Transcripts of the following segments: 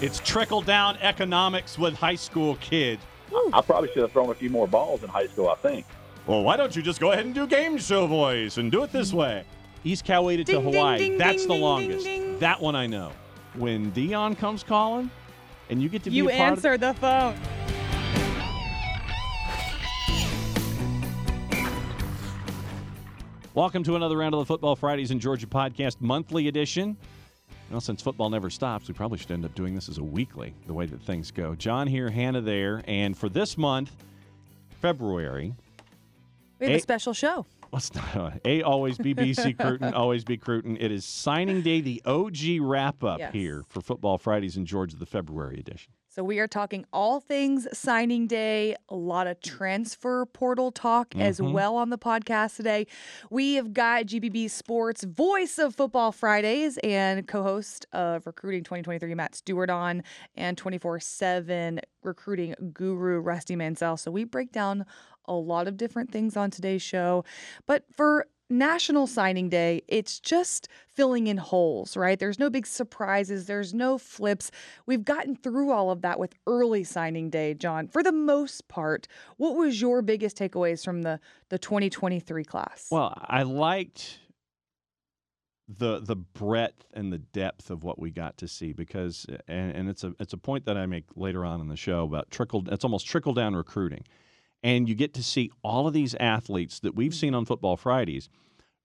It's trickle down economics with high school kids. I probably should have thrown a few more balls in high school, I think. Well, why don't you just go ahead and do game show voice and do it this way? East Coweta to Ding, ding, Hawaii. ding, That's ding, the ding, longest. ding, ding. That one I know. When Deion comes calling and you get to be You a part answer the phone. Welcome to another round of the Football Fridays in Georgia podcast monthly edition. Well, since football never stops, we probably should end up doing this as a weekly, the way that things go. John here, Hannah there, and for this month, February, We have Hey. a special show. What's not, uh, A always be BC Cruton, always be Cruton. It is signing day, the OG wrap up Yes. here for Football Fridays in Georgia, the February edition. So we are talking all things signing day, a lot of transfer portal talk as Mhm. well on the podcast today. We have got GPB Sports voice of Football Fridays and co-host of Recruiting 2023 Matt Stewart on and 24/7 recruiting guru Rusty Mansell. So we break down a lot of different things on today's show. But for National Signing Day, it's just filling in holes, right? There's no big surprises, there's no flips. We've gotten through all of that with early signing day, John. For the most part, what was your biggest takeaways from the the 2023 class? Well, I liked the the breadth and the depth of what we got to see because and, and it's a it's a point that I make later on in the show about trickle it's almost trickle down recruiting. And you get to see all of these athletes that we've seen on football Fridays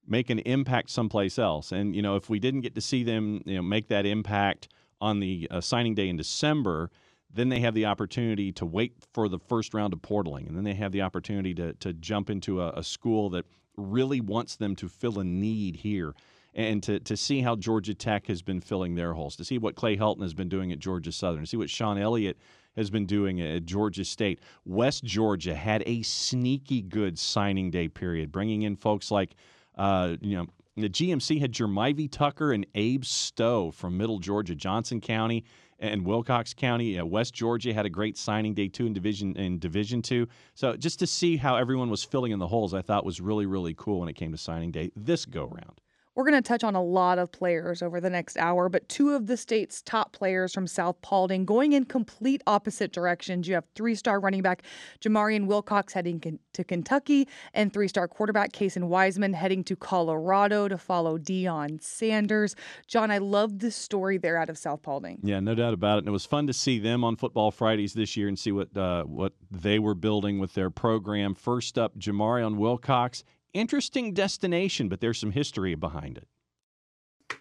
make an impact someplace else. And you know, if we didn't get to see them, you know, make that impact on the uh, signing day in December, then they have the opportunity to wait for the first round of portaling, and then they have the opportunity to to jump into a, a school that really wants them to fill a need here. And to, to see how Georgia Tech has been filling their holes, to see what Clay Helton has been doing at Georgia Southern, to see what Sean Elliott has been doing at Georgia State. West Georgia had a sneaky good signing day period, bringing in folks like, uh, you know, the GMC had Jermivy Tucker and Abe Stowe from Middle Georgia, Johnson County and Wilcox County. Uh, West Georgia had a great signing day too in Division in Division Two. So just to see how everyone was filling in the holes, I thought was really really cool when it came to signing day this go round. We're going to touch on a lot of players over the next hour, but two of the state's top players from South Paulding going in complete opposite directions. You have three star running back Jamarion Wilcox heading to Kentucky, and three star quarterback Kasen Weisman heading to Colorado to follow Deion Sanders. John, I love this story there out of South Paulding. Yeah, no doubt about it. And it was fun to see them on Football Fridays this year and see what uh, what they were building with their program. First up, Jamarion Wilcox. Interesting destination, but there's some history behind it.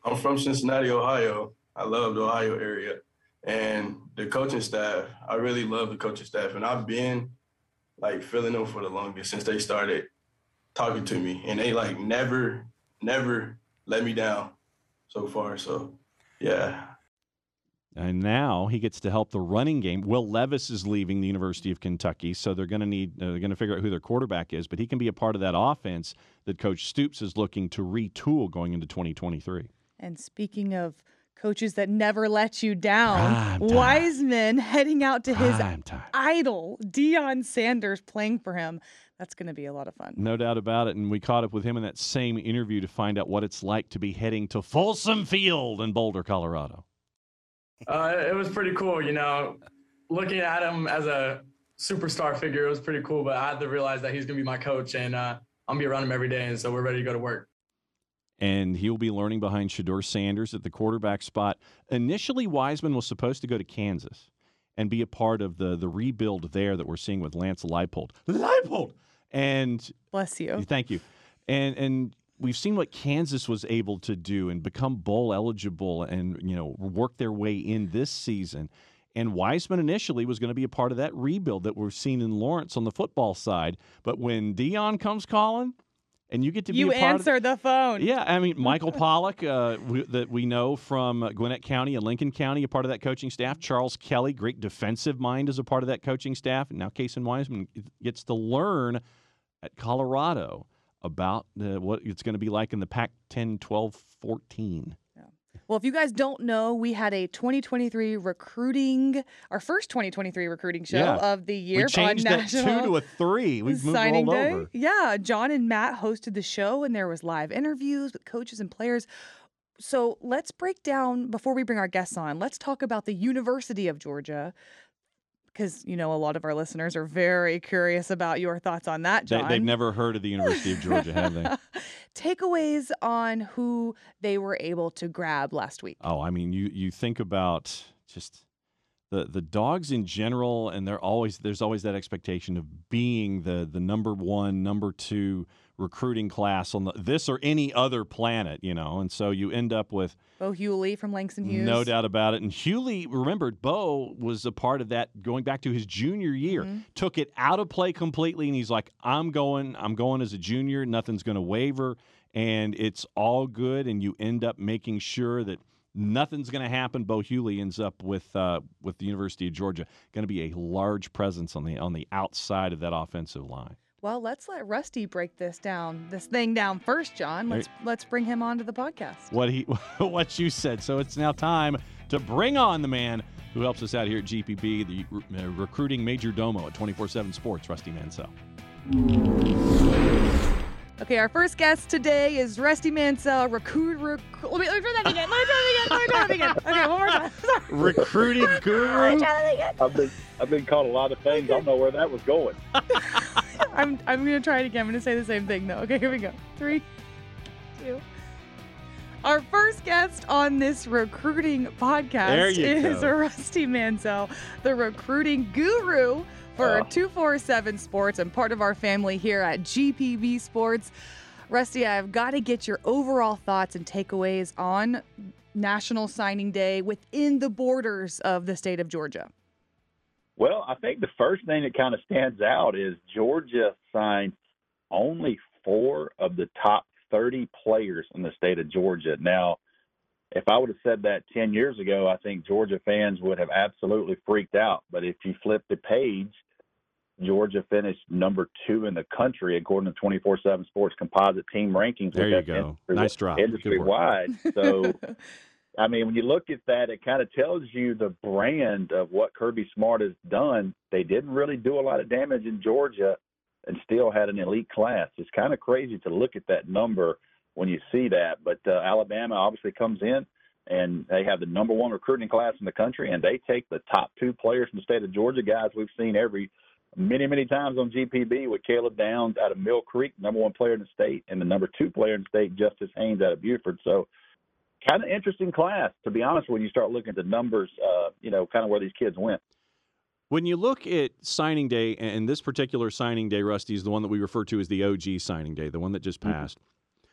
I'm from Cincinnati, Ohio. I love the Ohio area. And the coaching staff, I really love the coaching staff. And I've been like feeling them for the longest since they started talking to me. And they like never, never let me down so far. So yeah. And now he gets to help the running game. Will Levis is leaving the University of Kentucky, so they're going to need uh, they're going to figure out who their quarterback is. But he can be a part of that offense that Coach Stoops is looking to retool going into 2023. And speaking of coaches that never let you down. Weisman heading out to his idol, Deion Sanders, playing for him. That's going to be a lot of fun. No doubt about it. And we caught up with him in that same interview to find out what it's like to be heading to Folsom Field in Boulder, Colorado. Uh, it was pretty cool, you know. Looking at him as a superstar figure, it was pretty cool. But I had to realize that he's gonna be my coach, and uh, I'm gonna be around him every day. And so we're ready to go to work. and he'll be learning behind Shedeur Sanders at the quarterback spot. Initially, Weisman was supposed to go to Kansas and be a part of the the rebuild there that we're seeing with Lance Leipold. Leipold, and Bless you. thank you, and and we've seen what Kansas was able to do and become bowl eligible and you know work their way in this season. And Weisman initially was going to be a part of that rebuild that we're seeing in Lawrence on the football side. But when Deion comes calling, and you get to be You a part of answer the phone. yeah, I mean Michael Pollock, uh, we, that we know from Gwinnett County and Lincoln County, a part of that coaching staff. Charles Kelly, great defensive mind, is a part of that coaching staff. And now Kasen Weisman gets to learn at Colorado about uh, what it's going to be like in the Pac 10, 12, 14. Well, if you guys don't know, we had a 2023 recruiting, our first 2023 recruiting show Yeah. of the year we changed on that national two to a three. We've moved day. over. Yeah, John and Matt hosted the show, and there was live interviews with coaches and players. So let's break down before we bring our guests on. Let's talk about the University of Georgia, because you know a lot of our listeners are very curious about your thoughts on that, They, John. they've never heard of the University of Georgia, have they? Takeaways on who they were able to grab last week. Oh, I mean, you you think about just the the dogs in general, and they're always there's always that expectation of being the the number one, number two recruiting class on the, this or any other planet, you know, and so you end up with Bo Hughley from Langston Hughes. no doubt about it. And Hughley, remembered, Bo was a part of that going back to his junior year. Mhm. Took it out of play completely, and he's like, "I'm going. I'm going as a junior. Nothing's going to waver, and it's all good." And you end up making sure that nothing's going to happen. Bo Hughley ends up with uh, with the University of Georgia, going to be a large presence on the on the outside of that offensive line. Well, let's let Rusty break this down, this thing down first, John. Let's let's bring him onto the podcast. What he what you said. So it's now time to bring on the man who helps us out here at GPB, the uh, recruiting major domo at 24/7 Sports, Rusty Mansell. Okay, our first guest today is Rusty Mansell, recruit. Rec- let, me, let me try that again. Let me try that again. Let me try that again. Okay, one more time. Sorry. Recruiting Let me guru. try that again. I've been I've been called a lot of things. I don't know where that was going. I'm I'm gonna try it again. I'm gonna say the same thing though. Okay, here we go. Three, two. Our first guest on this recruiting podcast is go. Rusty Mansell, the recruiting guru for Oh. 247 Sports and part of our family here at GPB Sports. Rusty, I've got to get your overall thoughts and takeaways on National Signing Day within the borders of the state of Georgia. Well, I think the first thing that kind of stands out is Georgia signed only four of the top 30 players in the state of Georgia. Now, if I would have said that 10 years ago, I think Georgia fans would have absolutely freaked out. But if you flip the page, Georgia finished number two in the country according to 24 7 Sports composite team rankings. There you go. industry- Nice drop. Industry wide. So, I mean, when you look at that, it kind of tells you the brand of what Kirby Smart has done. They didn't really do a lot of damage in Georgia and still had an elite class. It's kind of crazy to look at that number when you see that. But uh, Alabama obviously comes in and they have the number one recruiting class in the country, and they take the top two players from the state of Georgia, guys we've seen every many, many times on GPB with Caleb Downs out of Mill Creek, number one player in the state, and the number two player in the state, Justice Haynes out of Buford. So kind of interesting class, to be honest, when you start looking at the numbers, uh, you know, kind of where these kids went. When you look at signing day, and this particular signing day, Rusty, is the one that we refer to as the OG signing day, the one that just Mhm. passed.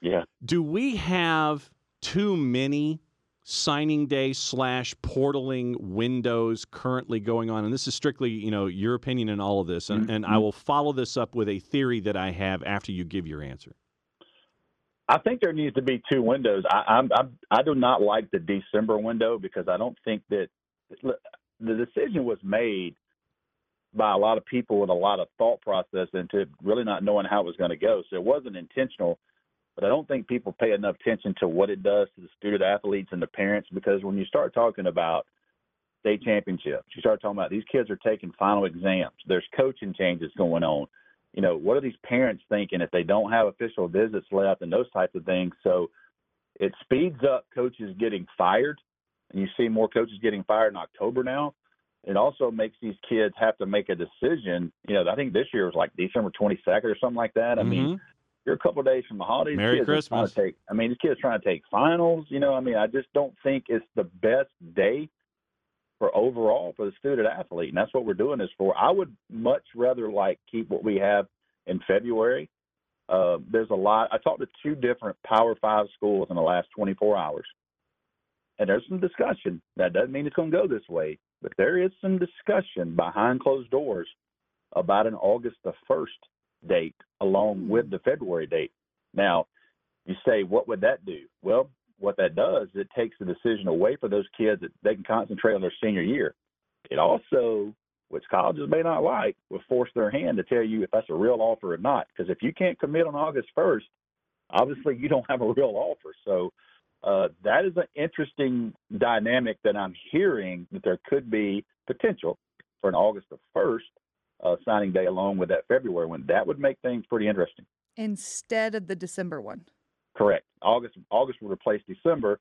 Yeah. Do we have too many signing day slash portaling windows currently going on? And this is strictly, you know, your opinion in all of this. And, and I will follow this up with a theory that I have after you give your answer. I think there needs to be two windows. I, I'm, I'm I do not like the December window because I don't think that the decision was made by a lot of people with a lot of thought process into really not knowing how it was going to go. So it wasn't intentional, but I don't think people pay enough attention to what it does to the student athletes and the parents because when you start talking about state championships, you start talking about these kids are taking final exams. There's coaching changes going on you know, what are these parents thinking if they don't have official visits left and those types of things? So it speeds up coaches getting fired, and you see more coaches getting fired in October now. It also makes these kids have to make a decision. You know, I think this year was like December 22nd or something like that. I mean, Mhm. you're a couple of days from the holidays. Merry kids are trying Christmas. take, I mean, these kids trying to take finals. You know, I mean, I just don't think it's the best day for overall for the student athlete, and that's what we're doing this for. I would much rather like keep what we have in February. Uh, there's a lot. I talked to two different Power Five schools in the last 24 hours, and there's some discussion. That doesn't mean it's going to go this way, but there is some discussion behind closed doors about an August the first date along with the February date. Now, you say, what would that do? Well, what that does, is it takes the decision away for those kids that they can concentrate on their senior year. It also, which colleges may not like, will force their hand to tell you if that's a real offer or not. Because if you can't commit on August 1st, obviously you don't have a real offer. So uh, that is an interesting dynamic that I'm hearing that there could be potential for an August the first uh, signing day along with that February one. That would make things pretty interesting. Instead of the December one. Correct. August August will replace December,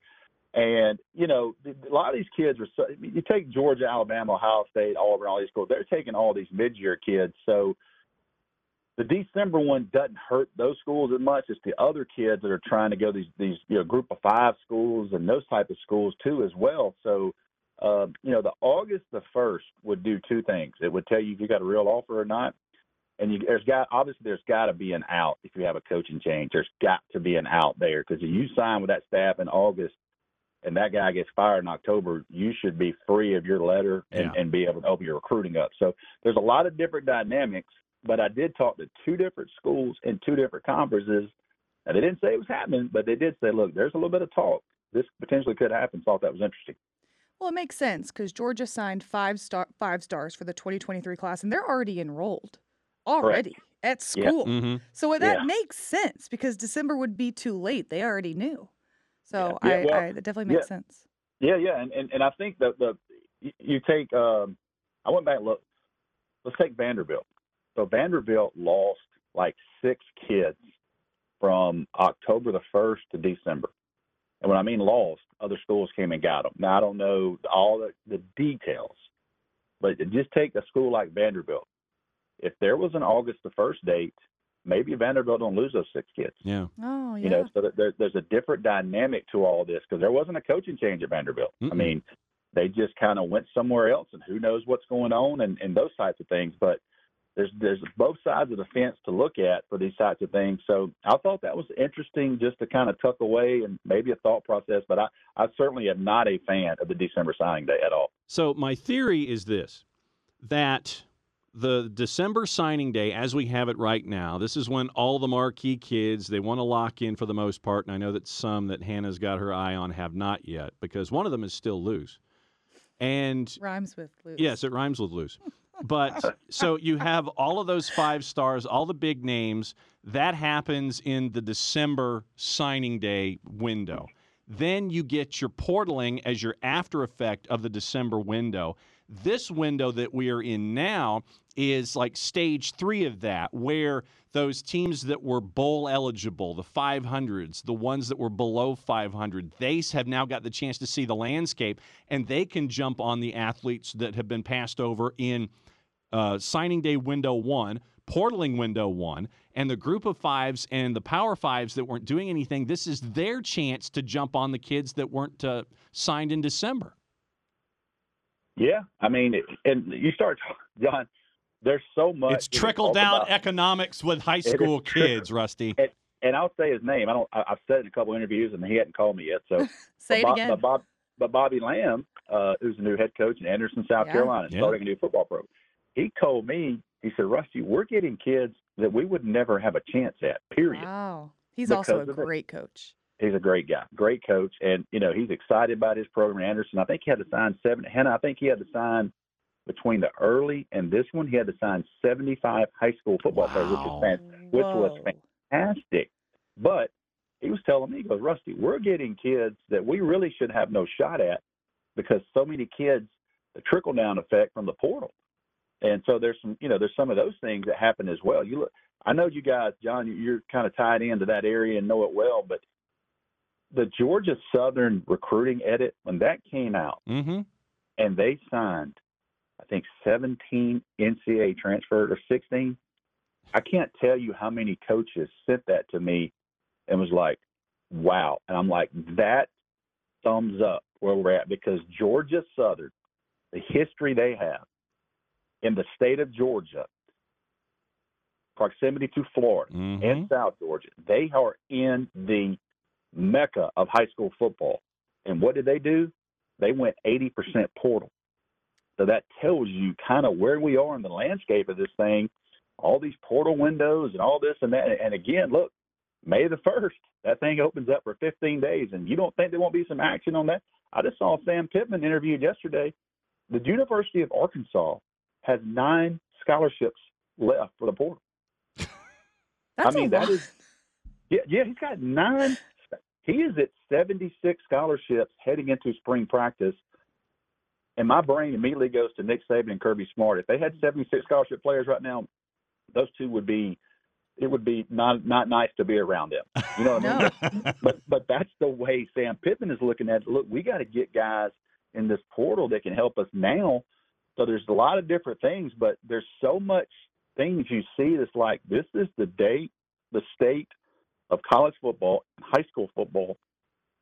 and you know a lot of these kids are. So, you take Georgia, Alabama, Ohio State, Auburn, all these schools. They're taking all these mid-year kids. So the December one doesn't hurt those schools as much. It's the other kids that are trying to go these these you know group of five schools and those type of schools too as well. So. Uh, you know, the August the first would do two things. It would tell you if you got a real offer or not, and you, there's got obviously there's got to be an out if you have a coaching change. There's got to be an out there because if you sign with that staff in August and that guy gets fired in October, you should be free of your letter and, Yeah. and be able to open your recruiting up. So there's a lot of different dynamics. But I did talk to two different schools in two different conferences, and they didn't say it was happening, but they did say, look, there's a little bit of talk. This potentially could happen. Thought that was interesting. Well, it makes sense because Georgia signed five star five stars for the 2023 class, and they're already enrolled already at Yeah. school. hmm So that Yeah. makes sense because December would be too late. They already knew. So Yeah, I, well, I that definitely makes sense. Yeah, yeah, and, and, and I think that the you- you take um, I went back and look. Let's take Vanderbilt. So Vanderbilt lost like six kids from October the first to December, and when I mean lost, other schools came and got them. Now I don't know all the, the details, but just take a school like Vanderbilt. If there was an August the first date, maybe Vanderbilt don't lose those six kids. Yeah. Oh yeah. You know, so there, there's a different dynamic to all this because there wasn't a coaching change at Vanderbilt. I Mm-mm. mean, they just kind of went somewhere else, and who knows what's going on, and, and those types of things. But there's there's both sides of the fence to look at for these types of things. So I thought that was interesting, just to kind of tuck away and maybe a thought process. But I I certainly am not a fan of the December signing day at all. So my theory is this: that the December signing day, as we have it right now, this is when all the marquee kids they want to lock in for the most part, and I know that some that Hannah's got her eye on have not yet because one of them is still loose, and Rhymes with loose. Yes, it rhymes with loose. But so you have all of those five stars, all the big names. That happens in the December signing day window. Then you get your portaling as your after effect of the December window. This window that we are in now is like stage three of that, where those teams that were bowl eligible, the 500s, the ones that were below 500, they have now got the chance to see the landscape and they can jump on the athletes that have been passed over in uh, signing day window one, portaling window one, and the group of fives and the power fives that weren't doing anything. This is their chance to jump on the kids that weren't uh, signed in December. Yeah, I mean, and you start, John. There's so much. it's trickle down about. economics with high school kids, Rusty. and I'll say his name. I don't. I, I've said it in a couple of interviews, and he hadn't called me yet. So, Say it Bob, again. but Bob, but Bobby Lamb, uh, who's the new head coach in Anderson, South Yeah. Carolina, Yeah. starting a new football program. He told me, he said, Rusty, we're getting kids that we would never have a chance at. Period. Wow. He's also a Because it. great coach. He's a great guy, great coach, and you know he's excited about his program. Anderson, I think he had to sign seven. Hannah, I think he had to sign between the early and this one. He had to sign 75 high school football players, which is fantastic. which was fantastic. But he was telling me, he goes, Rusty, we're getting kids that we really should have no shot at because so many kids, the trickle down effect from the portal. And so there's some, you know, there's some of those things that happen as well. You look, I know you guys, John, you're kind of tied into that area and know it well, but the Georgia Southern recruiting edit, when that came out Mm-hmm. and they signed, I think 17 NCAA transferred or 16. I can't tell you how many coaches sent that to me and was like, wow. And I'm like, that thumbs up where we're at because Georgia Southern, the history they have in the state of Georgia, proximity to Florida Mm-hmm. and South Georgia, they are in the mecca of high school football. And what did they do? They went 80% portal. So that tells you kind of where we are in the landscape of this thing. All these portal windows and all this and that. And again, look, May the 1st, that thing opens up for 15 days. And you don't think there won't be some action on that? I just saw Sam Pittman interviewed yesterday. The University of Arkansas has nine scholarships left for the portal. That's mean, a that is- Yeah, yeah, he's got nine. He is at 76 scholarships heading into spring practice. And my brain immediately goes to Nick Saban and Kirby Smart. If they had 76 scholarship players right now, those two would be it would be not not nice to be around them. You know what no. I mean? But but that's the way Sam Pittman is looking at it. Look, we got to get guys in this portal that can help us now. So there's a lot of different things, but there's so much things you see that's like this is the date, the state of college football, high school football,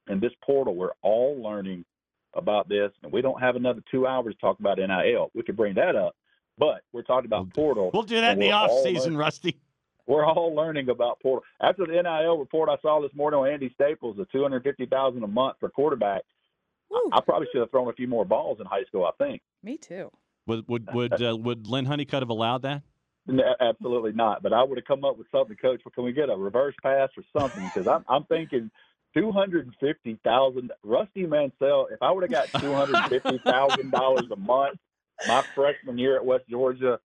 and this portal. We're all learning about this, and we don't have another two hours to talk about NIL. We could bring that up, but we're talking about portal. We'll do that in the we're off season, learning- Rusty. We're all learning about portal. After the NIL report I saw this morning on Andy Staples, the two hundred fifty thousand a month for quarterback, Woo, I probably should have thrown a few more balls in high school. I think. me too. Would would would uh, would Lynn Honeycutt have allowed that? No, absolutely not. But I would have come up with something, Coach. Can we get a reverse pass or something? Because I'm I'm thinking two hundred and fifty thousand. Rusty Mansell. If I would have got two hundred and fifty thousand dollars a month my freshman year at West Georgia,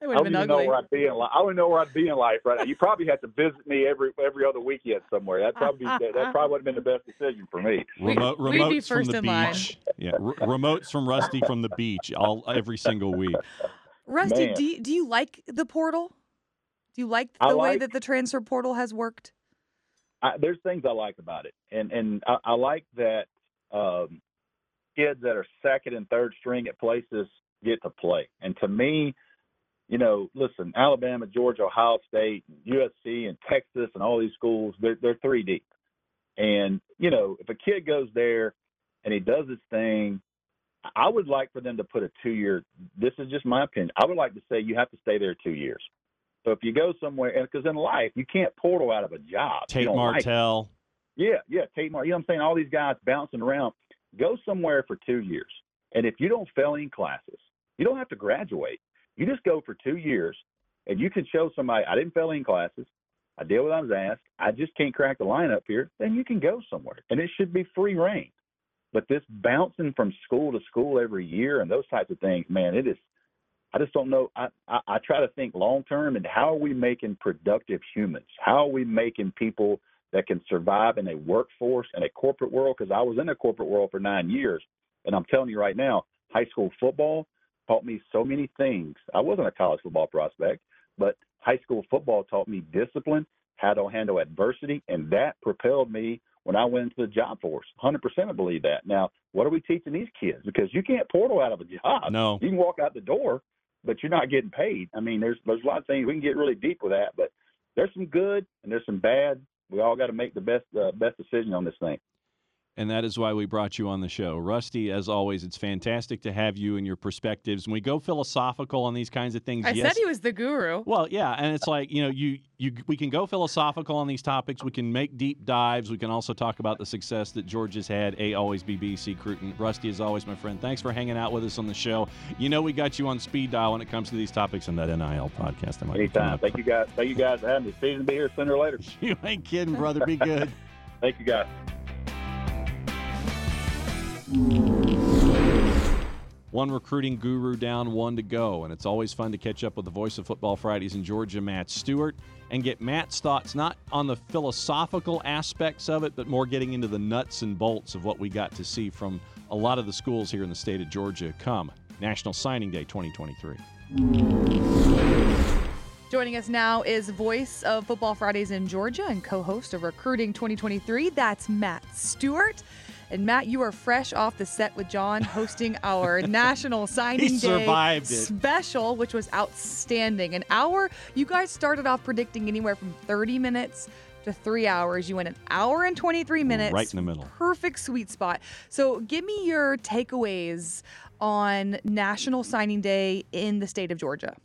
I would have don't been even know where I'd be in life. I don't know where I'd be in life right now. You probably have to visit me every every other weekend somewhere. That probably that, that probably would have been the best decision for me. Remote, we'd remotes from the in line. beach. Yeah, r- remotes from Rusty from the beach all every single week. Rusty, Man. do you, do you like the portal? Do you like I the way like- that the transfer portal has worked? I, there's things I like about it, and and I, I like that um, kids that are second and third string at places get to play. And to me, you know, listen, Alabama, Georgia, Ohio State, USC, and Texas, and all these schools, they're they're three deep. And you know, if a kid goes there and he does his thing, I would like for them to put a two year. This is just my opinion. I would like to say you have to stay there two years. So if you go somewhere, because in life you can't portal out of a job. Tate don't like. Martell. Yeah, yeah, Tate Martell. You know what I'm saying? All these guys bouncing around. Go somewhere for two years. And if you don't fail any classes, you don't have to graduate. You just go for two years and you can show somebody, I didn't fail any classes. I did what I was asked. I just can't crack the lineup here. Then you can go somewhere. And it should be free reign. But this bouncing from school to school every year and those types of things, man, it is. I just don't know. I, I, I try to think long term and how are we making productive humans? How are we making people that can survive in a workforce and a corporate world? Because I was in a corporate world for nine years, and I'm telling you right now, high school football taught me so many things. I wasn't a college football prospect, but high school football taught me discipline, how to handle adversity, and that propelled me when I went into the job force. 100% I believe that. Now, what are we teaching these kids? Because you can't portal out of a job. No. You can walk out the door, but you're not getting paid. I mean, there's there's a lot of things we can get really deep with that, but there's some good and there's some bad. We all got to make the best uh, best decision on this thing. And that is why we brought you on the show. Rusty, as always, it's fantastic to have you and your perspectives. When we go philosophical on these kinds of things, I yes, said he was the guru. Well, yeah, and it's like you know, you you we can go philosophical on these topics. We can make deep dives. We can also talk about the success that George has had. A always be BC Cruton. Rusty, as always, my friend. Thanks for hanging out with us on the show. You know, we got you on speed dial when it comes to these topics in that NIL podcast. That might Anytime. Thank you guys. Thank you guys for having me. Season be here sooner or later. You ain't kidding, brother. Be good. Thank you guys. One recruiting guru down, one to go. And it's always fun to catch up with the voice of Football Fridays in Georgia, Matt Stewart, and get Matt's thoughts not on the philosophical aspects of it, but more getting into the nuts and bolts of what we got to see from a lot of the schools here in the state of Georgia come National Signing Day 2023. Joining us now is voice of Football Fridays in Georgia and co-host of Recruiting 2023. That's Matt Stewart. And Matt, you are fresh off the set with John hosting our National Signing Day special, which was outstanding. An hour, you guys started off predicting anywhere from 30 minutes to three hours. You went an hour and 23 minutes. Right in the middle. Perfect sweet spot. So give me your takeaways on National Signing Day in the state of Georgia.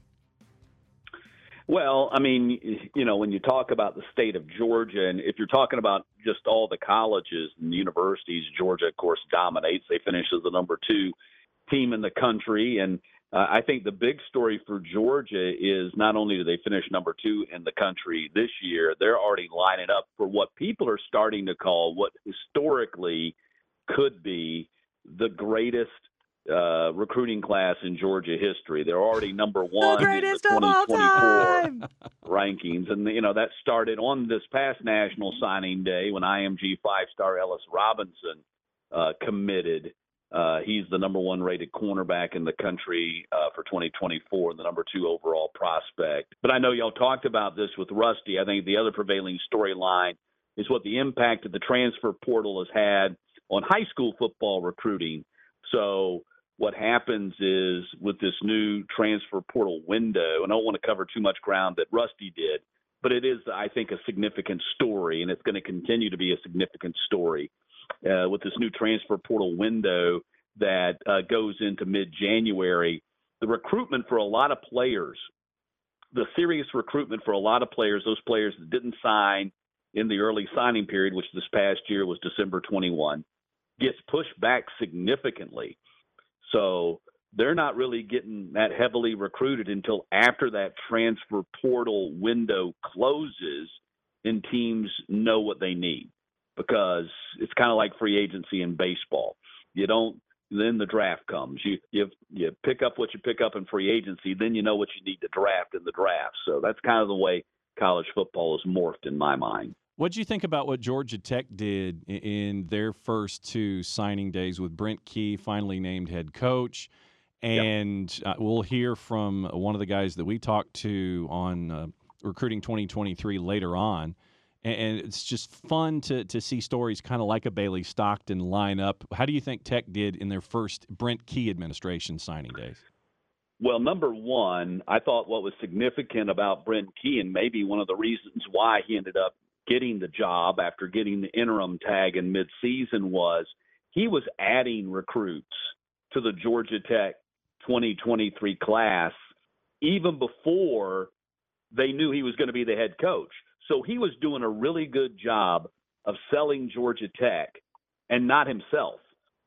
Well, I mean, you know, when you talk about the state of Georgia, and if you're talking about just all the colleges and universities, Georgia, of course, dominates. They finish as the number two team in the country. And uh, I think the big story for Georgia is not only do they finish number two in the country this year, they're already lining up for what people are starting to call what historically could be the greatest uh, recruiting class in Georgia history. They're already number one. the in all 2024 time. rankings, and you know that started on this past National Signing Day when IMG five-star Ellis Robinson uh, committed. Uh, he's the number one rated cornerback in the country uh, for 2024 and the number two overall prospect. But I know y'all talked about this with Rusty. I think the other prevailing storyline is what the impact of the transfer portal has had on high school football recruiting. So what happens is with this new transfer portal window, and I don't want to cover too much ground that Rusty did, but it is, I think, a significant story, and it's going to continue to be a significant story uh, with this new transfer portal window that uh, goes into mid January. The recruitment for a lot of players, the serious recruitment for a lot of players, those players that didn't sign in the early signing period, which this past year was December 21, gets pushed back significantly. So they're not really getting that heavily recruited until after that transfer portal window closes and teams know what they need because it's kind of like free agency in baseball. You don't then the draft comes. You you you pick up what you pick up in free agency, then you know what you need to draft in the draft. So that's kind of the way college football is morphed in my mind. What do you think about what Georgia Tech did in their first two signing days with Brent Key finally named head coach? And yep. uh, we'll hear from one of the guys that we talked to on uh, recruiting 2023 later on and it's just fun to to see stories kind of like a Bailey Stockton line up. How do you think Tech did in their first Brent Key administration signing days? Well, number one, I thought what was significant about Brent Key, and maybe one of the reasons why he ended up getting the job after getting the interim tag in midseason was he was adding recruits to the Georgia Tech 2023 class even before they knew he was going to be the head coach. So he was doing a really good job of selling Georgia Tech and not himself.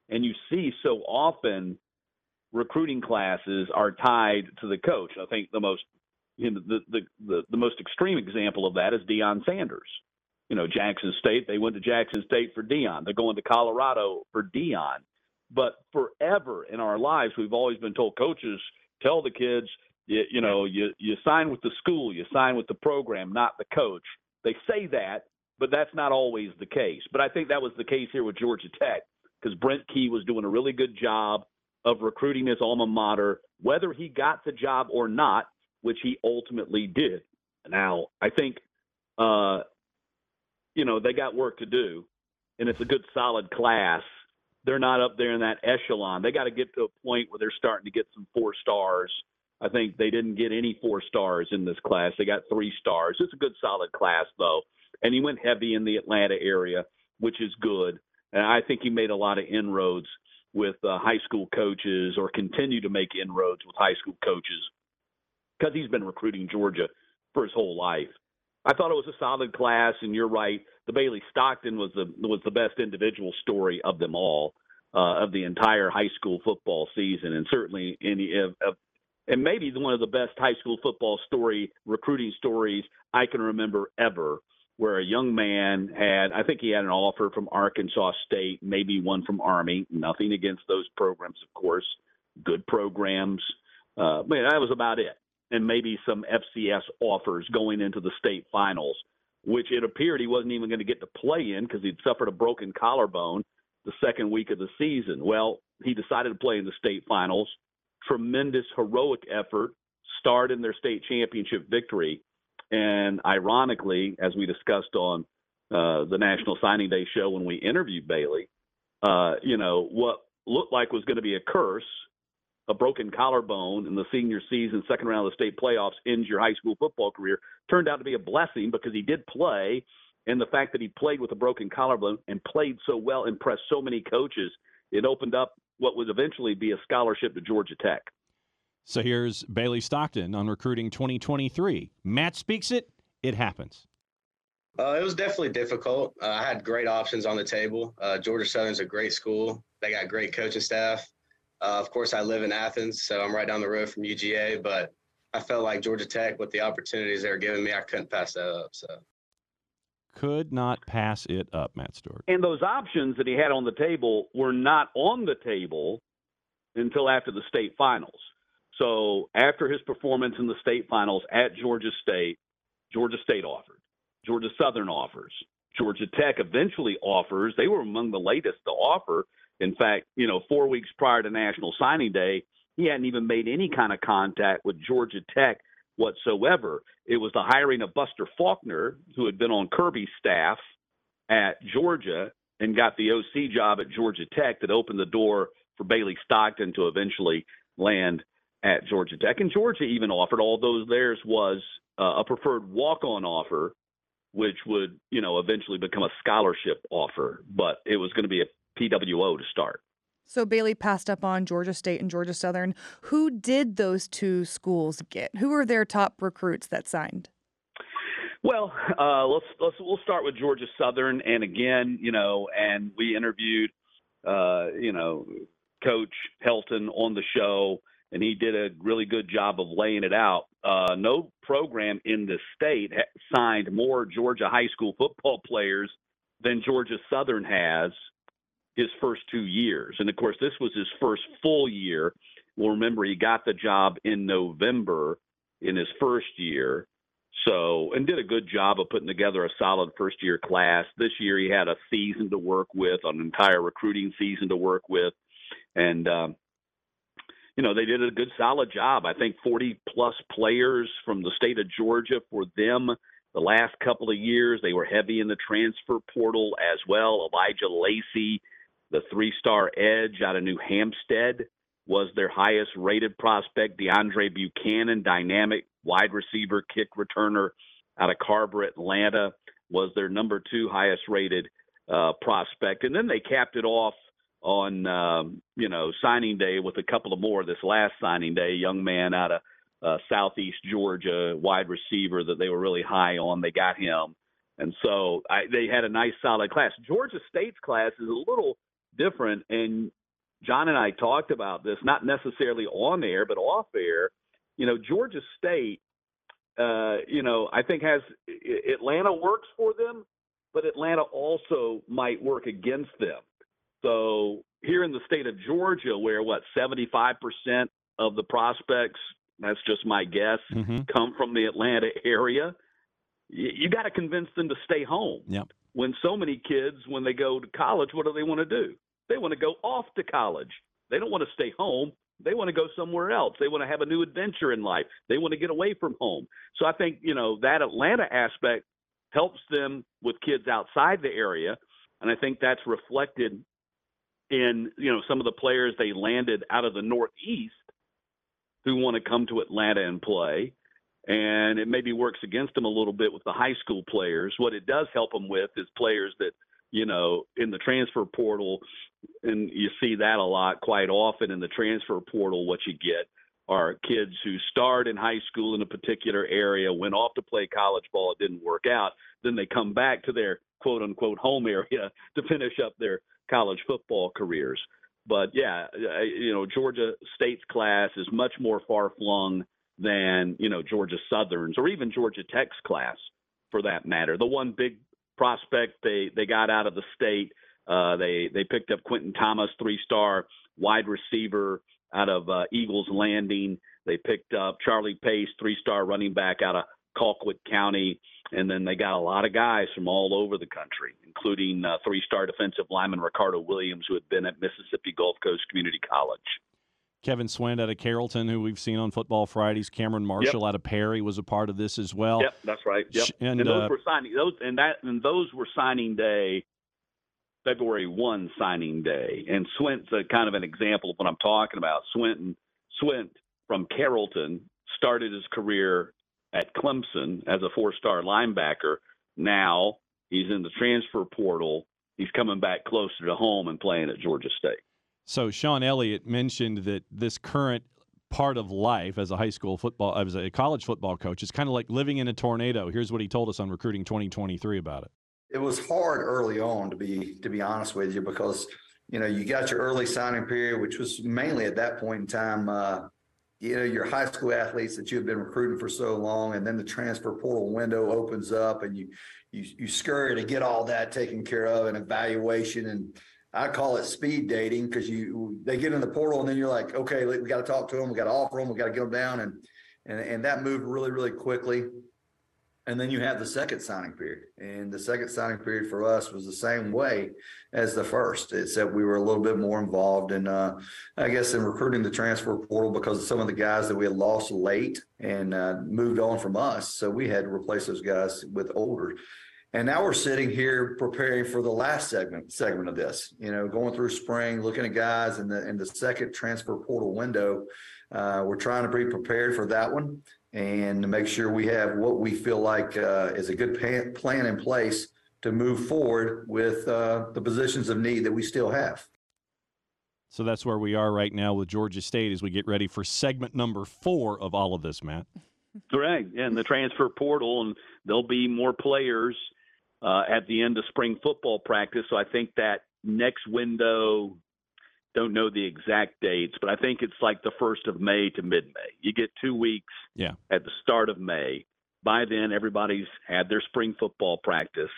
And you see so often recruiting classes are tied to the coach. I think the most you know, the, the, the, the most extreme example of that is Deion Sanders. You know, Jackson State, they went to Jackson State for Deion. They're going to Colorado for Deion. But forever in our lives, we've always been told coaches tell the kids you, you know, you you sign with the school, you sign with the program, not the coach. They say that, but that's not always the case. But I think that was the case here with Georgia Tech because Brent Key was doing a really good job of recruiting his alma mater, whether he got the job or not, which he ultimately did. Now, I think, uh, you know, they got work to do, and it's a good, solid class. They're not up there in that echelon. They got to get to a point where they're starting to get some four stars I think they didn't get any four stars in this class. They got three stars. It's a good, solid class, though. And he went heavy in the Atlanta area, which is good. And I think he made a lot of inroads with uh, high school coaches or continue to make inroads with high school coaches because he's been recruiting Georgia for his whole life. I thought it was a solid class, and you're right. The Bailey Stockton was the was the best individual story of them all, uh, of the entire high school football season, and certainly any of, of and maybe one of the best high school football story recruiting stories I can remember ever, where a young man had I think he had an offer from Arkansas State, maybe one from Army. Nothing against those programs, of course, good programs. Uh, but that was about it, and maybe some FCS offers going into the state finals, which it appeared he wasn't even going to get to play in because he'd suffered a broken collarbone the second week of the season. Well, he decided to play in the state finals tremendous heroic effort, starred in their state championship victory. And ironically, as we discussed on uh, the National Signing Day show when we interviewed Bailey, uh, you know, what looked like was going to be a curse, a broken collarbone in the senior season, second round of the state playoffs, ends your high school football career, turned out to be a blessing because he did play. And the fact that he played with a broken collarbone and played so well, impressed so many coaches, it opened up what would eventually be a scholarship to Georgia Tech. So here's Bailey Stockton on recruiting 2023. Matt speaks it, it happens. Uh, it was definitely difficult. Uh, I had great options on the table. Uh, Georgia Southern's a great school. They got great coaching staff. Uh, of course, I live in Athens, so I'm right down the road from UGA. But I felt like Georgia Tech, with the opportunities they were giving me, I couldn't pass that up. So could not pass it up, Matt Stewart. And those options that he had on the table were not on the table until after the state finals. So after his performance in the state finals at Georgia State, Georgia State offered, Georgia Southern offers, Georgia Tech eventually offers. They were among the latest to offer. In fact, you know, four weeks prior to National Signing Day, he hadn't even made any kind of contact with Georgia Tech whatsoever. It was the hiring of Buster Faulkner, who had been on Kirby's staff at Georgia and got the OC job at Georgia Tech, that opened the door for Bailey Stockton to eventually land at Georgia Tech. And Georgia even offered, although theirs was uh, a preferred walk-on offer, which would, you know, eventually become a scholarship offer, but it was going to be a PWO to start. So Bailey passed up on Georgia State and Georgia Southern. Who did those two schools get? Who were their top recruits that signed? Well, uh, let's let's we'll start with Georgia Southern, and again, you know, and we interviewed, uh, you know, Coach Helton on the show, and he did a really good job of laying it out. Uh, no program in the state signed more Georgia high school football players than Georgia Southern has his first two years, and of course, this was his first full year. Well, remember, he got the job in November in his first year. So, and did a good job of putting together a solid first year class. This year he had a season to work with, an entire recruiting season to work with. And, um, you know, they did a good solid job. I think 40 plus players from the state of Georgia for them the last couple of years. They were heavy in the transfer portal as well. Elijah Lacey, the three star edge out of New Hampstead, was their highest rated prospect. DeAndre Buchanan, dynamic wide receiver, kick returner out of Carver, Atlanta, was their number two highest rated uh, prospect. And then they capped it off on, um, you know, signing day with a couple of more this last signing day, young man out of uh, Southeast Georgia, wide receiver that they were really high on. They got him. And so I, they had a nice solid class. Georgia State's class is a little different. And John and I talked about this, not necessarily on air, but off air. You know, Georgia State, uh, you know, I think has Atlanta works for them, but Atlanta also might work against them. So here in the state of Georgia, where what 75% of the prospects, that's just my guess, mm-hmm. come from the Atlanta area, you, you got to convince them to stay home. Yep. When so many kids, when they go to college, what do they want to do? They want to go off to college. They don't want to stay home. They want to go somewhere else. They want to have a new adventure in life. They want to get away from home. So I think, you know, that Atlanta aspect helps them with kids outside the area. And I think that's reflected in, you know, some of the players they landed out of the Northeast who want to come to Atlanta and play. And it maybe works against them a little bit with the high school players. What it does help them with is players that – you know, in the transfer portal, and you see that a lot quite often in the transfer portal, what you get are kids who start in high school in a particular area, went off to play college ball, it didn't work out. Then they come back to their quote unquote home area to finish up their college football careers. But yeah, you know, Georgia State's class is much more far flung than, you know, Georgia Southern's or even Georgia Tech's class for that matter. The one big prospect they they got out of the state. Uh, they they picked up Quentin Thomas, three star wide receiver out of uh, Eagles Landing. They picked up Charlie Pace, three star running back out of Colquitt County. And then they got a lot of guys from all over the country, including uh, three star defensive lineman Ricardo Williams, who had been at Mississippi Gulf Coast Community College. Kevin Swint out of Carrollton, who we've seen on Football Fridays. Cameron Marshall yep. out of Perry was a part of this as well. Yep, that's right. Yep. And, and those uh, were signing those and that and those were signing day, February one signing day. And Swint's a kind of an example of what I'm talking about. Swint Swint from Carrollton started his career at Clemson as a four-star linebacker. Now he's in the transfer portal. He's coming back closer to home and playing at Georgia State. So Sean Elliott mentioned that this current part of life as a high school football as a college football coach is kind of like living in a tornado. Here's what he told us on recruiting 2023 about it. It was hard early on to be to be honest with you because you know you got your early signing period, which was mainly at that point in time. Uh, you know your high school athletes that you have been recruiting for so long, and then the transfer portal window opens up, and you you you scurry to get all that taken care of and evaluation and I call it speed dating because you they get in the portal and then you're like, okay, we got to talk to them, we got to offer them, we got to get them down, and and and that moved really really quickly. And then you have the second signing period. And the second signing period for us was the same way as the first. Except we were a little bit more involved in, uh, I guess, in recruiting the transfer portal because some of the guys that we had lost late and uh, moved on from us. So we had to replace those guys with older. And now we're sitting here preparing for the last segment segment of this. You know, going through spring, looking at guys in the in the second transfer portal window. Uh, we're trying to be prepared for that one and to make sure we have what we feel like uh, is a good pa- plan in place to move forward with uh, the positions of need that we still have. So that's where we are right now with Georgia State as we get ready for segment number four of all of this, Matt. Correct. And the transfer portal, and there'll be more players uh, at the end of spring football practice. So I think that next window, don't know the exact dates, but I think it's like the first of May to mid May. You get two weeks Yeah. at the start of May. By then, everybody's had their spring football practice.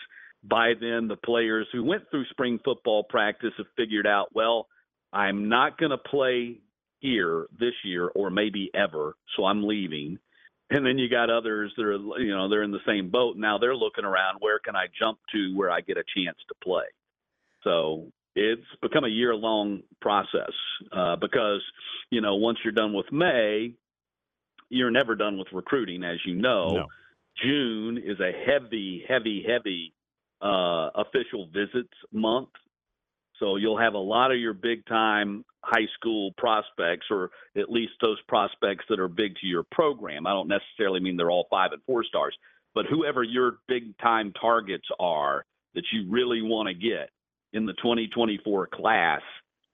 By then, the players who went through spring football practice have figured out, well, I'm not going to play here this year or maybe ever, so I'm leaving. And then you got others that are, you know, they're in the same boat. Now they're looking around, where can I jump to where I get a chance to play? So it's become a year long process uh, because, you know, once you're done with May, you're never done with recruiting, as you know. No. June is a heavy, heavy, heavy uh, official visits month. So you'll have a lot of your big time high school prospects, or at least those prospects that are big to your program. I don't necessarily mean they're all five and four stars, but whoever your big time targets are that you really want to get in the 2024 class,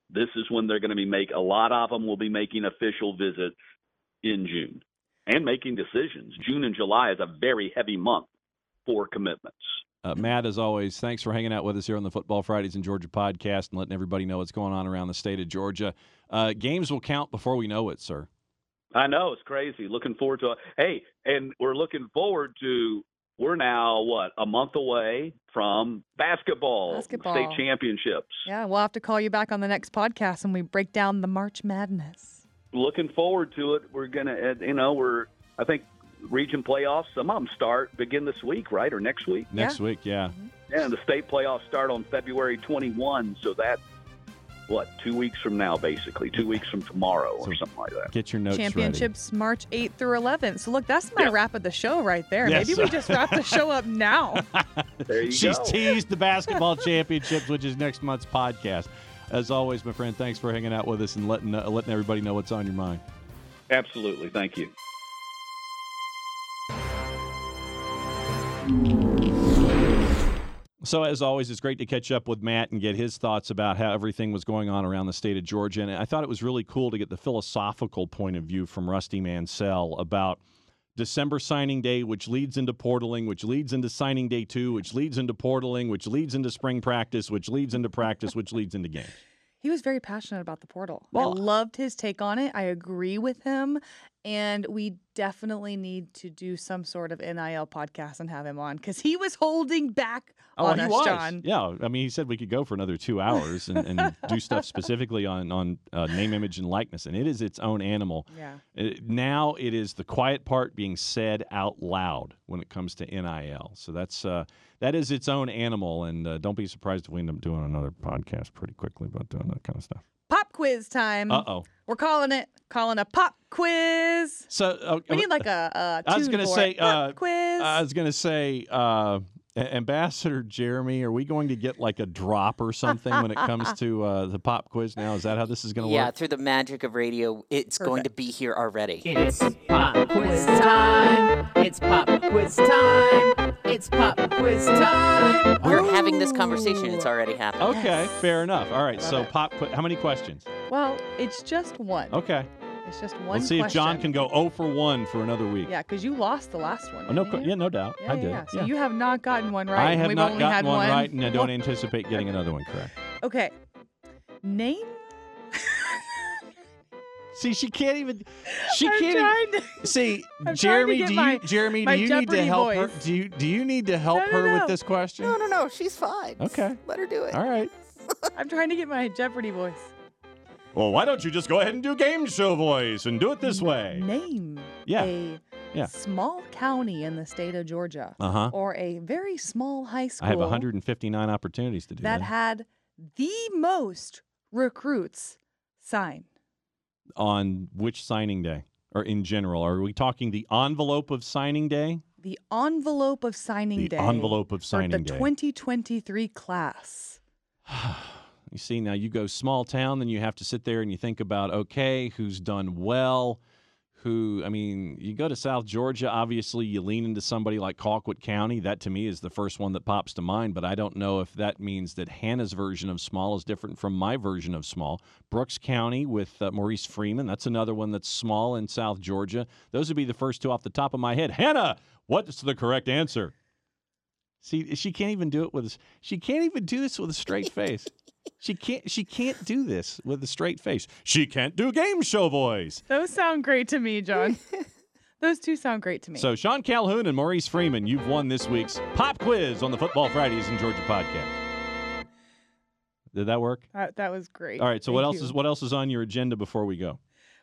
this is when they're going to be make a lot of them will be making official visits in June and making decisions. June and July is a very heavy month for commitments. Uh, Matt, as always, thanks for hanging out with us here on the Football Fridays in Georgia podcast and letting everybody know what's going on around the state of Georgia. Uh, games will count before we know it, sir. I know it's crazy. Looking forward to it. Hey, and we're looking forward to. We're now what a month away from basketball, Basketball. state championships. Yeah, we'll have to call you back on the next podcast when we break down the March Madness. Looking forward to it. We're gonna, uh, you know, we're. I think region playoffs. Some of them start begin this week, right, or next week. Next week, yeah. Yeah, and the state playoffs start on February 21. So that's what two weeks from now, basically two weeks from tomorrow, or something like that. Get your notes ready. Championships March 8th through 11th. So, look, that's my Yeah. wrap of the show right there. Yes. Maybe we just wrap the show up now. There you She's go. teased the basketball championships, which is next month's podcast. As always, my friend, thanks for hanging out with us and letting uh, letting everybody know what's on your mind. Absolutely. Thank you. So, as always, it's great to catch up with Matt and get his thoughts about how everything was going on around the state of Georgia. And I thought it was really cool to get the philosophical point of view from Rusty Mansell about December signing day, which leads into portaling, which leads into signing day two, which leads into portaling, which leads into spring practice, which leads into practice, which leads into games. He was very passionate about the portal. Well- I loved his take on it. I agree with him. And we definitely need to do some sort of NIL podcast and have him on because he was holding back on Oh, he us, was. Jon. Yeah, I mean, he said we could go for another two hours and, and do stuff specifically on on uh, name, image, and likeness, and it is its own animal. Yeah. It, now it is the quiet part being said out loud when it comes to NIL. So that's uh, that is its own animal, and uh, don't be surprised if we end up doing another podcast pretty quickly about doing that kind of stuff. Pop quiz time. Uh oh. We're calling it calling a pop quiz. So uh, We need like a, a I was tune gonna for say. Pop uh, quiz. I was going to say, uh, Ambassador Jeremy, are we going to get like a drop or something when it comes to uh, the pop quiz now? Is that how this is going to Yeah, work? Yeah, through the magic of radio, it's going to be here already. It's pop quiz time. It's pop quiz time. It's pop quiz time. We're having this conversation. It's already happening. Okay, fair enough. All right, so pop quiz. How many questions? well, it's just one. Okay. It's just one. Let's see if Jon can go 0 for 1 for another week. Yeah, because you lost the last one. Oh, no, co- you? yeah, no doubt. Yeah, I yeah, did. yeah. So yeah. you have not gotten one right. I have We've not only gotten had one one right, and I don't anticipate getting another one correct. Okay. Name. See, she can't even. She I'm can't. Even, to- see, I'm Jeremy, do you, my- Jeremy, my do you need to Jeopardy help her? Do you do you need to help No, no, her no. with this question? No, no, no. She's fine. Okay. Let her do it. All right. I'm trying to get my Jeopardy voice. Well, why don't you just go ahead and do game show voice and do it this way? Name Yeah. a Yeah. small county in the state of Georgia Uh huh. or a very small high school I have 159 opportunities to do that that. had the most recruits sign? On which signing day or in general? Are we talking the envelope of signing day? The envelope of signing The day. envelope of signing the day. 2023 class. You see, now you go small town, then you have to sit there and you think about, okay, who's done well? Who, I mean, you go to South Georgia, obviously you lean into somebody like Colquitt County. That to me is the first one that pops to mind, but I don't know if that means that Hannah's version of small is different from my version of small. Brooks County with uh, Maurice Freeman, that's another one that's small in South Georgia. Those would be the first two off the top of my head. Hannah, what's the correct answer? See, she can't even do it with she can't even do this with a straight face. She can't she can't do this with a straight face. She can't do game show voice. Those sound great to me, Jon. Those two sound great to me. So Sean Calhoun and Maurice Freeman, you've won this week's pop quiz on the Football Fridays in Georgia podcast. Did that work? that, that was great. All right. So what else you. is what else is on your agenda before we go?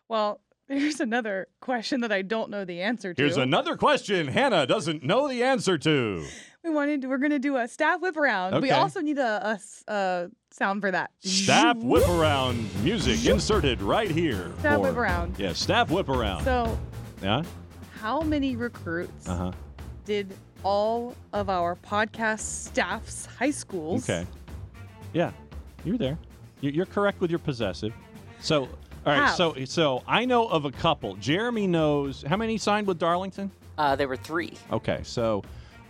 Well, here's another question that I don't know the answer to. Here's another question Hannah doesn't know the answer to. We wanted. We're gonna do a staff whip around. We also need a a sound for that. Staff whip around music inserted right here. Staff for- whip around. Yeah, staff whip around. So, yeah. how many recruits Uh huh. did all of our podcast staffs, high schools? Okay. Yeah, you're there. You- You're correct with your possessive. So, all right. Have. So, so I know of a couple. Jeremy knows how many signed with Darlington. Uh, there were three. Okay, so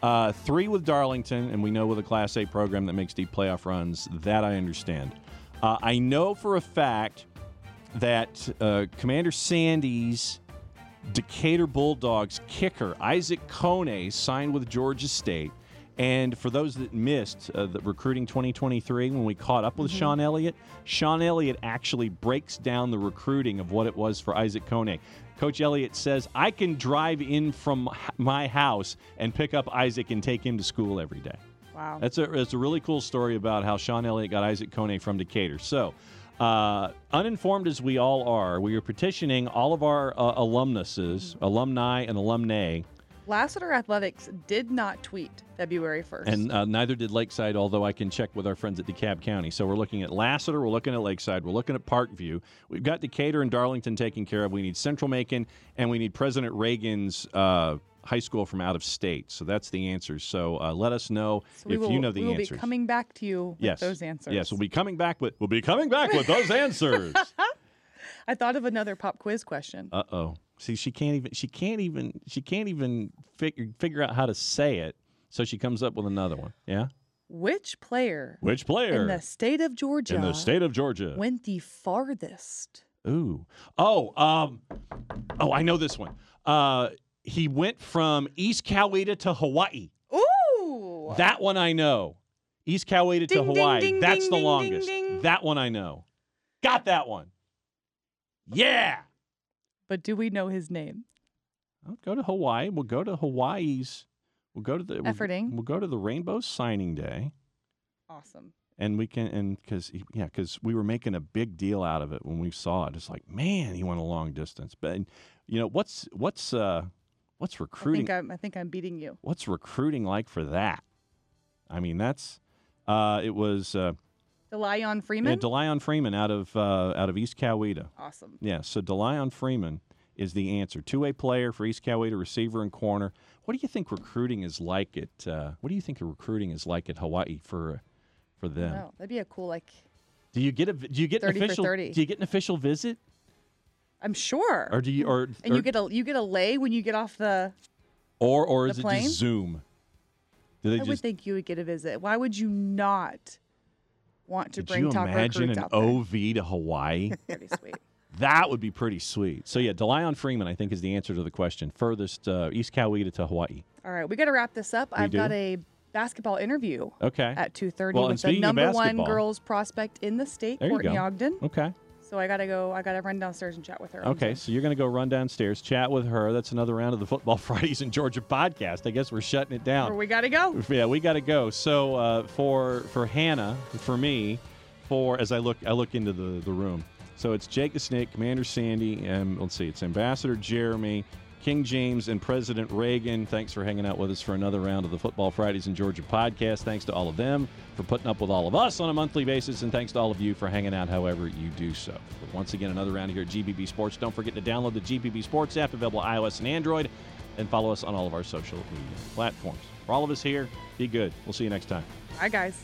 uh, three with Darlington, and we know with a Class A program that makes deep playoff runs. That I understand. Uh, I know for a fact that uh, Commander Sandy's Decatur Bulldogs kicker Isaac Kone signed with Georgia State. And for those that missed uh, the recruiting 2023, when we caught up with Mm-hmm. Sean Elliott, Sean Elliott actually breaks down the recruiting of what it was for Isaac Kone. Coach Elliott says, I can drive in from my house and pick up Isaac and take him to school every day. Wow. That's a, that's a really cool story about how Sean Elliott got Isaac Kone from Decatur. So, uh, uninformed as we all are, we are petitioning all of our uh, alumnuses, alumni, and alumnae, Lassiter Athletics did not tweet February 1st. and uh, neither did Lakeside, although I can check with our friends at DeKalb County. So we're looking at Lassiter, we're looking at Lakeside, we're looking at Parkview. We've got Decatur and Darlington taken care of. We need Central Macon, and we need President Reagan's uh, high school from out of state. So that's the answers. So uh, let us know So if will, you know the we will answers. be coming back to you with yes, those answers. Yes, we'll be coming back with we'll be coming back with those answers. I thought of another pop quiz question. Uh oh. See, she can't even she can't even she can't even figure figure out how to say it. So she comes up with another one. Yeah. Which player Which player in the state of Georgia in the state of Georgia? went the farthest? Ooh. Oh. Um. Oh, I know this one. Uh, he went from East Coweta to Hawaii. Ooh. That one I know. East Coweta to Hawaii. ding, That's ding, the ding, longest. That one I know. Got that one. Yeah. But do we know his name? I'll go to Hawaii. We'll go to Hawaii's. We'll go to the we'll- Efforting. We'll, go to the Rainbow Signing Day, Awesome. and we can and because yeah, because we were making a big deal out of it when we saw it. It's like man, he went a long distance. But you know what's what's uh what's I recruiting? think I'm, I think I'm beating you. what's recruiting like for that? I mean, that's uh, it was uh, DeLion yeah, Freeman. Delion Freeman out of uh, out of East Coweta. awesome. Yeah, so Delion Freeman is the answer. Two-way player for East Coweta, receiver and corner. What do you think recruiting is like at? Uh, what do you think recruiting is like at Hawaii for for them? No, that'd be a cool like. Do you get a do you get an 30 for official 30. do you get an official visit I'm sure. or do you or and or, you get a you get a lay when you get off the. or or is the it just Zoom? Do they I would think you would get a visit. Why would you not want to did bring you top imagine an? OV to Hawaii? Pretty sweet. that would be pretty sweet. So yeah, Delion Freeman I think is the answer to the question. Furthest uh, East Coweta to Hawaii. All right, we got to wrap this up. We I've got a basketball interview Okay. at 2:30 Well, with the number one girls prospect in the state, There Courtney. Ogden. Okay. So I got to go. I got to run downstairs and chat with her. Okay, so you're going to go run downstairs, chat with her. That's another round of the Football Fridays in Georgia podcast. I guess we're shutting it down. we got to go. Yeah, we got to go. So uh, for for Hannah, for me, for as I look I look into the the room. So it's Jake the Snake, Commander Sandy, and let's see, it's Ambassador Jeremy, King James and President Reagan, thanks for hanging out with us for another round of the Football Fridays in Georgia podcast. Thanks to all of them for putting up with all of us on a monthly basis, and thanks to all of you for hanging out however you do so. But once again, another round here at GPB Sports. Don't forget to download the GPB Sports app, available iOS and Android, and follow us on all of our social media platforms. For all of us here, be good. We'll see you next time. Bye, guys.